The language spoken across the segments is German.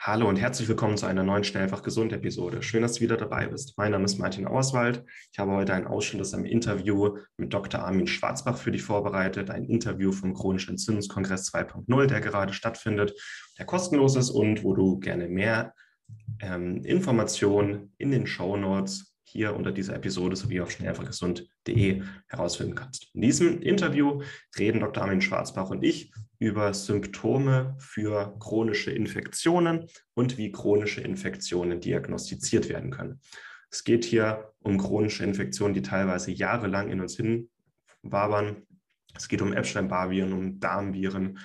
Hallo und herzlich willkommen zu einer neuen Schnellfach Gesund Episode. Schön, dass du wieder dabei bist. Mein Name ist Martin Auswald. Ich habe heute einen Ausschnitt aus einem Interview mit Dr. Armin Schwarzbach für dich vorbereitet. Ein Interview vom Chronischen Entzündungskongress 2.0, der gerade stattfindet, der kostenlos ist und wo du gerne mehr ähm, Informationen in den Show Notes hier unter dieser Episode sowie auf schnellfachgesund.de herausfinden kannst. In diesem Interview reden Dr. Armin Schwarzbach und ich über Symptome für chronische Infektionen und wie chronische Infektionen diagnostiziert werden können. Es geht hier um chronische Infektionen, die teilweise jahrelang in uns hinwabern. Es geht um Epstein-Barr-Viren, um Darmviren,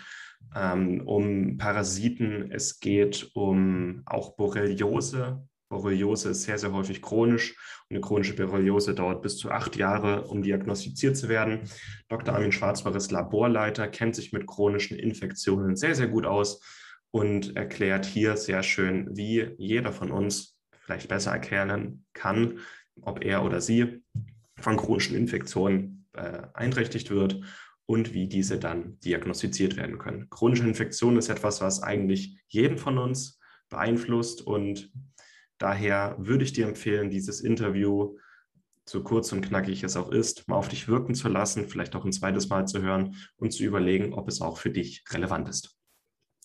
ähm, um Parasiten. Es geht um auch Borreliose, Borreliose ist sehr, sehr häufig chronisch und eine chronische Borreliose dauert bis zu acht Jahre, um diagnostiziert zu werden. Dr. Armin Schwarzbach ist Laborleiter, kennt sich mit chronischen Infektionen sehr, sehr gut aus und erklärt hier sehr schön, wie jeder von uns vielleicht besser erkennen kann, ob er oder sie von chronischen Infektionen äh, einträchtigt wird und wie diese dann diagnostiziert werden können. Chronische Infektion ist etwas, was eigentlich jeden von uns beeinflusst und Daher würde ich dir empfehlen, dieses Interview, so kurz und knackig es auch ist, mal auf dich wirken zu lassen, vielleicht auch ein zweites Mal zu hören und zu überlegen, ob es auch für dich relevant ist.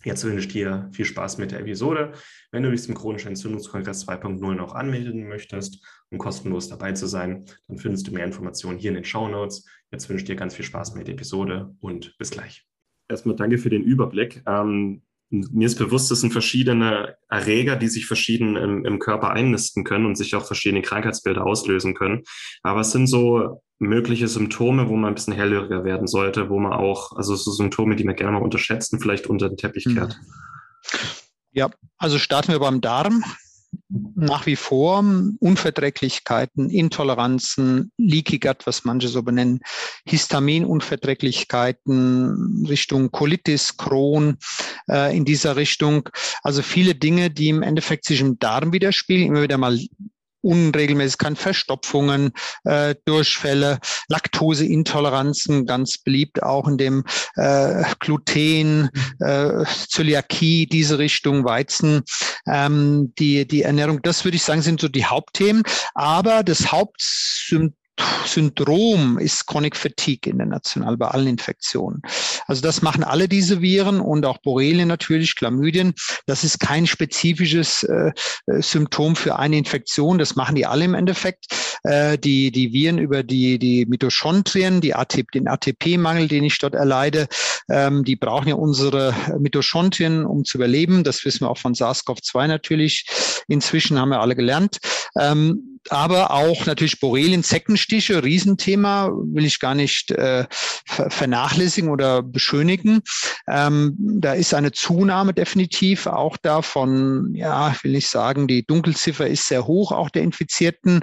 Jetzt wünsche ich dir viel Spaß mit der Episode. Wenn du dich zum chronischen Entzündungskongress 2.0 noch anmelden möchtest, um kostenlos dabei zu sein, dann findest du mehr Informationen hier in den Show Notes. Jetzt wünsche ich dir ganz viel Spaß mit der Episode und bis gleich. Erstmal danke für den Überblick. Ähm, mir ist bewusst, es sind verschiedene Erreger, die sich verschieden im, im, Körper einnisten können und sich auch verschiedene Krankheitsbilder auslösen können. Aber es sind so mögliche Symptome, wo man ein bisschen hellhöriger werden sollte, wo man auch, also so Symptome, die man gerne mal unterschätzt und vielleicht unter den Teppich kehrt. Ja, also starten wir beim Darm nach wie vor Unverträglichkeiten, Intoleranzen, Leaky Gut, was manche so benennen, Histaminunverträglichkeiten Richtung Colitis, Crohn äh, in dieser Richtung. Also viele Dinge, die im Endeffekt sich im Darm widerspiegeln, immer wieder mal Unregelmäßigkeiten, Verstopfungen, äh, Durchfälle, Laktoseintoleranzen, ganz beliebt auch in dem äh, Gluten, äh, Zöliakie, diese Richtung, Weizen, ähm, die, die Ernährung, das würde ich sagen, sind so die Hauptthemen. Aber das Hauptsymptom Syndrom ist Chronic Fatigue international bei allen Infektionen. Also das machen alle diese Viren und auch Borrelien natürlich, Chlamydien. Das ist kein spezifisches äh, äh Symptom für eine Infektion. Das machen die alle im Endeffekt. Äh, die, die Viren über die, die Mitochondrien, die ATP, den ATP-Mangel, den ich dort erleide, ähm, die brauchen ja unsere Mitochondrien, um zu überleben. Das wissen wir auch von SARS-CoV-2 natürlich. Inzwischen haben wir alle gelernt. Ähm, aber auch natürlich Borrelien, Zeckenstiche, Riesenthema, will ich gar nicht äh, vernachlässigen oder beschönigen. Ähm, da ist eine Zunahme definitiv auch da von, ja, will ich sagen, die Dunkelziffer ist sehr hoch, auch der Infizierten.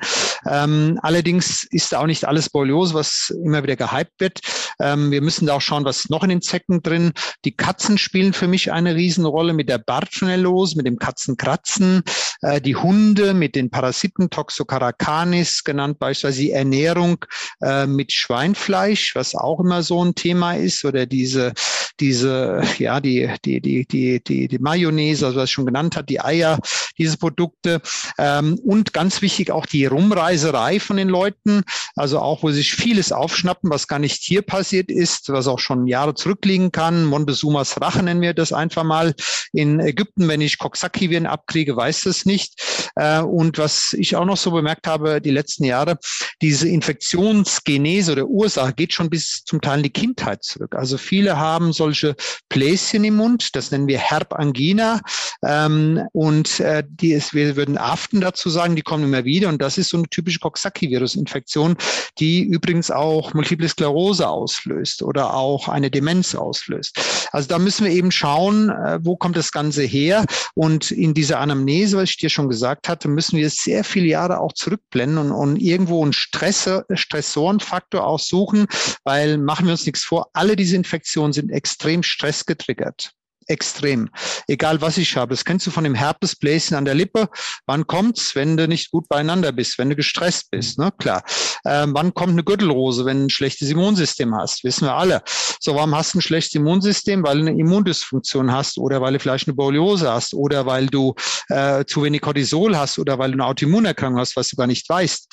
Ähm, allerdings ist da auch nicht alles Borreliose, was immer wieder gehypt wird. Ähm, wir müssen da auch schauen, was noch in den Zecken drin. Die Katzen spielen für mich eine Riesenrolle mit der Bartonellose, mit dem Katzenkratzen, äh, die Hunde mit den Parasiten Toxocaracanis genannt, beispielsweise die Ernährung äh, mit Schweinfleisch, was auch immer so ein Thema ist, oder diese, diese, ja, die, die, die, die, die, die Mayonnaise, also was ich schon genannt hat, die Eier, diese Produkte. Ähm, und ganz wichtig auch die Rumreiserei von den Leuten, also auch, wo sich vieles aufschnappen, was gar nicht hier passiert ist, was auch schon Jahre zurückliegen kann. Montezumas Rache nennen wir das einfach mal. In Ägypten, wenn ich Coxsackie-Viren abkriege, weiß das nicht. Äh, und was ich auch noch so bemerkt habe, die letzten Jahre, diese Infektionsgenese oder Ursache geht schon bis zum Teil in die Kindheit zurück. Also viele haben solche Bläschen im Mund, das nennen wir Herbangina. Ähm, und äh, die ist, wir würden Aften dazu sagen, die kommen immer wieder. Und das ist so eine typische Coxsackie-Virus-Infektion, die übrigens auch Multiple Sklerose auslöst oder auch eine Demenz auslöst. Also da müssen wir eben schauen, äh, wo kommt das Ganze her? Und in dieser Anamnese, was ich dir schon gesagt hatte, müssen wir sehr viele Jahre auch zurückblenden und, und irgendwo einen Stress, Stressorenfaktor aussuchen, weil machen wir uns nichts vor, alle diese Infektionen sind extrem stressgetriggert. extrem. Egal was ich habe. Das kennst du von dem Herpesbläschen an der Lippe. Wann kommt's, wenn du nicht gut beieinander bist, wenn du gestresst bist? Ne? Klar. Ähm, wann kommt eine Gürtelrose, wenn du ein schlechtes Immunsystem hast? Wissen wir alle. So, warum hast du ein schlechtes Immunsystem? Weil du eine Immundysfunktion hast oder weil du vielleicht eine Borreliose hast oder weil du äh, zu wenig Cortisol hast oder weil du eine Autoimmunerkrankung hast, was du gar nicht weißt.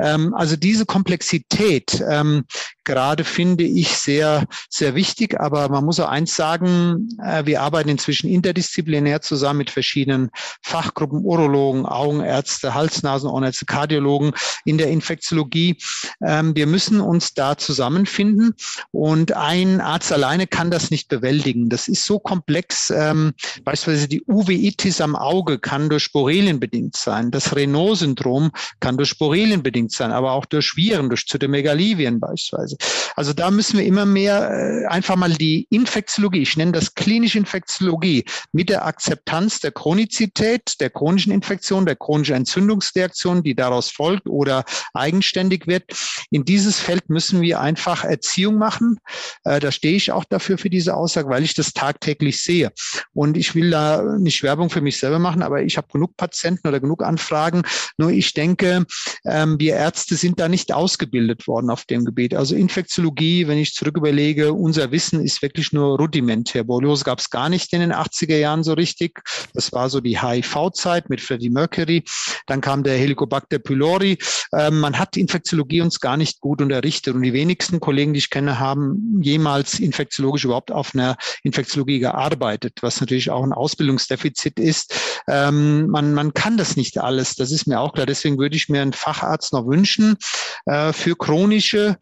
Ähm, also diese Komplexität ähm, gerade finde ich sehr, sehr wichtig. Aber man muss auch eins sagen, äh, wir arbeiten inzwischen interdisziplinär zusammen mit verschiedenen Fachgruppen, Urologen, Augenärzte, Hals-Nasen, Ohrenärzte, Kardiologen in der Infektiologie. Ähm, wir müssen uns da zusammenfinden und ein Arzt alleine kann das nicht bewältigen. Das ist so komplex. Ähm, beispielsweise die Uveitis am Auge kann durch Borrelien bedingt sein. Das Renault-Syndrom kann durch Borrelien bedingt sein, aber auch durch Viren, durch Zytomegalivien beispielsweise. Also da müssen wir immer mehr äh, einfach mal die Infektiologie, ich nenne das klinische Infektiologie, mit der Akzeptanz der Chronizität, der chronischen Infektion, der chronischen Entzündungsreaktion, die daraus folgt oder eigenständig wird. In dieses Feld müssen wir einfach Erziehung machen. Äh, da stehe ich auch dafür für diese Aussage, weil ich das tagtäglich sehe. Und ich will da nicht Werbung für mich selber machen, aber ich habe genug Patienten oder genug Anfragen. Nur ich denke, ähm, wir Ärzte sind da nicht ausgebildet worden auf dem Gebiet. Also Infektiologie, wenn ich zurück überlege, unser Wissen ist wirklich nur rudimentär. Borreliose gab es gar nicht in den 80er Jahren so richtig. Das war so die HIV-Zeit mit Freddie Mercury. Dann kam der Helicobacter pylori. Ähm, man hat Infektiologie uns gar nicht gut unterrichtet. Und die wenigsten Kollegen, die ich kenne, haben jemals infektiologisch überhaupt auf einer Infektiologie gearbeitet, was natürlich auch ein Ausbildungsdefizit ist. Ähm, man, man kann das nicht alles. Das ist mir auch klar. Deswegen würde ich mir einen Facharzt noch wünschen äh, für chronische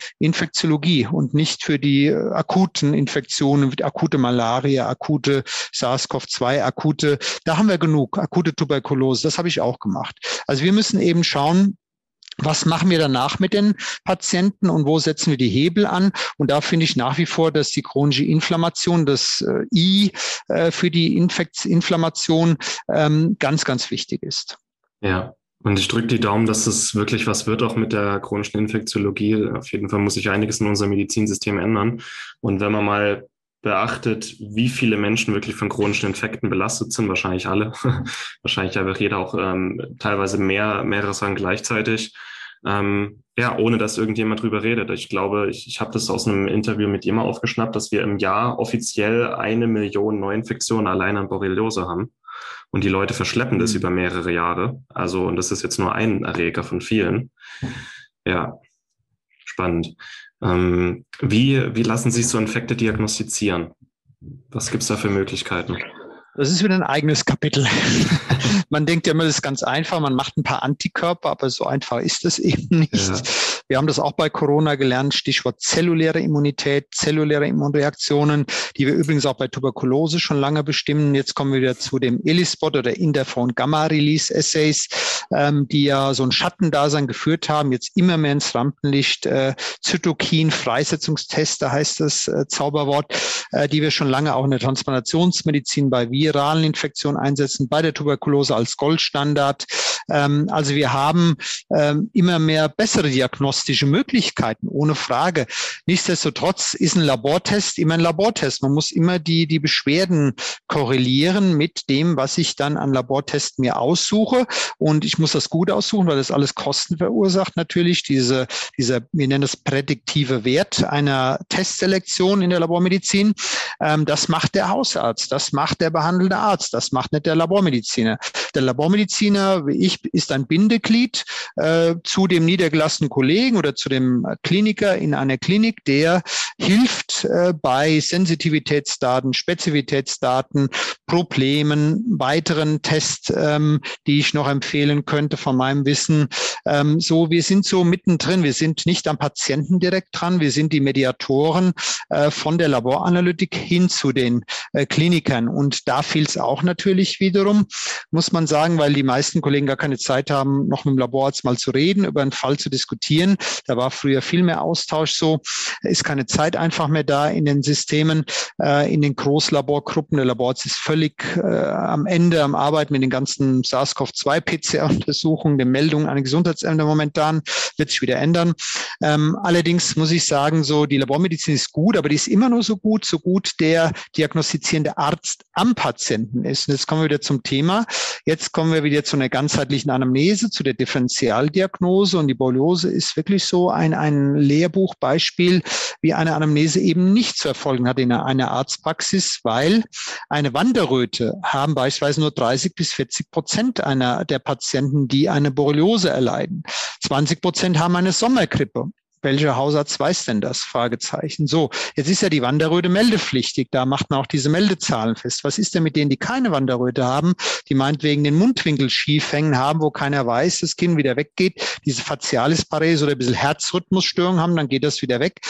Infektiologie und nicht für die äh, akuten Infektionen, akute Malaria, akute SARS-CoV-2, akute, da haben wir genug, akute Tuberkulose, das habe ich auch gemacht. Also wir müssen eben schauen, was machen wir danach mit den Patienten und wo setzen wir die Hebel an? Und da finde ich nach wie vor, dass die chronische Inflammation, das äh, I äh, für die Infekt Inflammation ähm, ganz, ganz wichtig ist. Ja, und ich drücke die Daumen, dass es wirklich was wird, auch mit der chronischen Infektiologie. Auf jeden Fall muss sich einiges in unserem Medizinsystem ändern. Und wenn man mal beachtet, wie viele Menschen wirklich von chronischen Infekten belastet sind, wahrscheinlich alle, wahrscheinlich einfach jeder auch ähm, teilweise mehr, mehrere Sachen gleichzeitig. Ähm, ja, ohne dass irgendjemand drüber redet. Ich glaube, ich, ich habe das aus einem Interview mit jemandem aufgeschnappt, dass wir im Jahr offiziell eine Million Neuinfektionen allein an Borreliose haben. Und die Leute verschleppen das mhm. über mehrere Jahre. Also, und das ist jetzt nur ein Erreger von vielen. Ja, spannend. Ähm, wie, wie lassen sich so Infekte diagnostizieren? Was gibt es da für Möglichkeiten? Das ist wieder ein eigenes Kapitel. man denkt ja immer, das ist ganz einfach, man macht ein paar Antikörper, aber so einfach ist es eben nicht. Ja. Wir haben das auch bei Corona gelernt, Stichwort zelluläre Immunität, zelluläre Immunreaktionen, die wir übrigens auch bei Tuberkulose schon lange bestimmen. Jetzt kommen wir wieder zu dem ELISpot oder Interferon-Gamma-Release-Assays, ähm, die ja so ein Schattendasein geführt haben, jetzt immer mehr ins Rampenlicht. Äh, Zytokin-Freisetzungstester heißt das äh, Zauberwort, äh, die wir schon lange auch in der Transplantationsmedizin bei viralen Infektionen einsetzen, bei der Tuberkulose als Goldstandard. Ähm, also wir haben ähm, immer mehr bessere diagnostische Möglichkeiten, ohne Frage. Nichtsdestotrotz ist ein Labortest immer ein Labortest. Man muss immer die, die Beschwerden korrelieren mit dem, was ich dann an Labortest mir aussuche. Und ich muss das gut aussuchen, weil das alles Kosten verursacht natürlich. Diese, dieser, wir nennen das prädiktive Wert einer Testselektion in der Labormedizin. Ähm, das macht der Hausarzt, das macht der behandelnde Arzt, das macht nicht der Labormediziner. Der Labormediziner, wie ich, ist ein Bindeglied äh, zu dem niedergelassenen Kollegen oder zu dem Kliniker in einer Klinik, der hilft äh, bei Sensitivitätsdaten, Spezifitätsdaten, Problemen, weiteren Tests, ähm, die ich noch empfehlen könnte von meinem Wissen. Ähm, so, wir sind so mittendrin. Wir sind nicht am Patienten direkt dran. Wir sind die Mediatoren äh, von der Laboranalytik hin zu den äh, Klinikern. Und da fiel es auch natürlich wiederum, muss man sagen, weil die meisten Kollegen gar keine Zeit haben, noch mit dem Laborarzt mal zu reden, über einen Fall zu diskutieren. Da war früher viel mehr Austausch so. Ist keine Zeit einfach mehr da in den Systemen, äh, in den Großlaborgruppen. Der Laborarzt ist völlig äh, am Ende am Arbeiten mit den ganzen SARS-CoV-2-PCR-Untersuchungen, den Meldungen an die Gesundheitsämter momentan. Wird sich wieder ändern. Ähm, allerdings muss ich sagen, so die Labormedizin ist gut, aber die ist immer nur so gut, so gut der diagnostizierende Arzt am Patienten ist. Und jetzt kommen wir wieder zum Thema. Jetzt kommen wir wieder zu einer ganzheitlichen Anamnese, zu der Differentialdiagnose. Und die Borreliose ist wirklich so ein, ein Lehrbuchbeispiel, wie eine Anamnese eben nicht zu erfolgen hat in einer Arztpraxis, weil eine Wanderröte haben beispielsweise nur 30 bis 40 Prozent einer der Patienten, die eine Borreliose erleiden. 20 Prozent haben eine Sommergrippe. Welcher Hausarzt weiß denn das? Fragezeichen. So, jetzt ist ja die Wanderröte meldepflichtig. Da macht man auch diese Meldezahlen fest. Was ist denn mit denen, die keine Wanderröte haben, die meinetwegen den Mundwinkel schief hängen haben, wo keiner weiß, das Kind wieder weggeht, diese Facialisparese oder ein bisschen Herzrhythmusstörung haben, dann geht das wieder weg.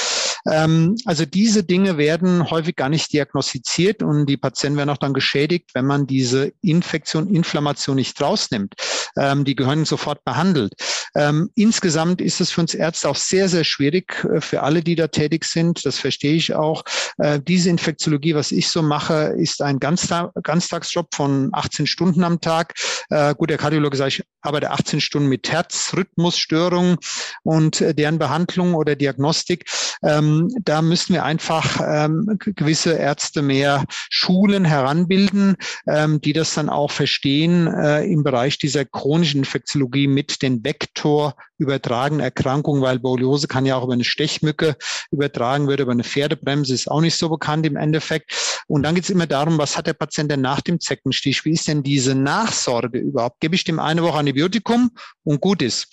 Ähm, also diese Dinge werden häufig gar nicht diagnostiziert und die Patienten werden auch dann geschädigt, wenn man diese Infektion, Inflammation nicht rausnimmt. Ähm, die gehören sofort behandelt. Ähm, insgesamt ist es für uns Ärzte auch sehr, sehr schwierig, äh, für alle, die da tätig sind. Das verstehe ich auch. Äh, diese Infektiologie, was ich so mache, ist ein Ganztag, Ganztagsjob von 18 Stunden am Tag. Äh, gut, der Kardiologe sagt, ich arbeite 18 Stunden mit Herzrhythmusstörungen und äh, deren Behandlung oder Diagnostik. Ähm, da müssen wir einfach ähm, gewisse Ärzte mehr schulen, heranbilden, ähm, die das dann auch verstehen äh, im Bereich dieser chronischen Infektiologie mit den Vektor übertragenen Erkrankungen, weil Borreliose kann ja auch über eine Stechmücke übertragen wird, über eine Pferdebremse, ist auch nicht so bekannt im Endeffekt. Und dann geht es immer darum, was hat der Patient denn nach dem Zeckenstich? Wie ist denn diese Nachsorge überhaupt? Gebe ich dem eine Woche Antibiotikum und gut ist.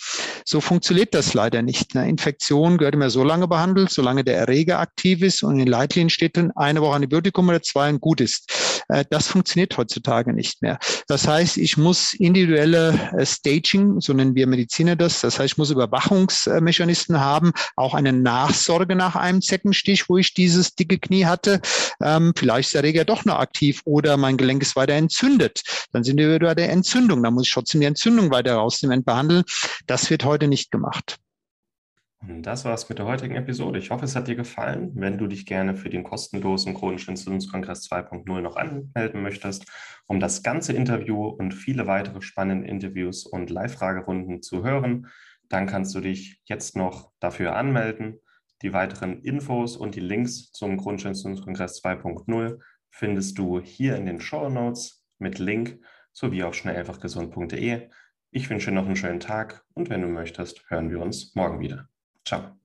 So funktioniert das leider nicht. Eine Infektion gehört immer so lange behandelt, solange der Erreger aktiv ist und in Leitlinien steht dann eine Woche Antibiotikum oder zwei und gut ist. Äh, das funktioniert heutzutage nicht mehr. Das heißt, ich muss individuelle äh, Staging, so nennen wir Mediziner das, das heißt, ich muss Überwachungsmechanismen haben, auch eine Nachsorge nach einem Zeckenstich, wo ich dieses dicke Knie hatte. Ähm, vielleicht ist der Erreger doch noch aktiv oder mein Gelenk ist weiter entzündet. Dann sind wir bei der Entzündung. Da muss ich trotzdem die Entzündung weiter rausnehmen und behandeln. Das wird heute nicht gemacht. Und das war's mit der heutigen Episode. Ich hoffe, es hat dir gefallen. Wenn du dich gerne für den kostenlosen chronischen Entzündungskongress 2.0 noch anmelden möchtest, um das ganze Interview und viele weitere spannende Interviews und Live-Fragerunden zu hören, dann kannst du dich jetzt noch dafür anmelden. Die weiteren Infos und die Links zum chronischen Entzündungskongress 2.0 findest du hier in den Show Notes mit Link sowie auf schnelleinfachgesund.de. Ich wünsche dir noch einen schönen Tag und wenn du möchtest, hören wir uns morgen wieder. Ciao.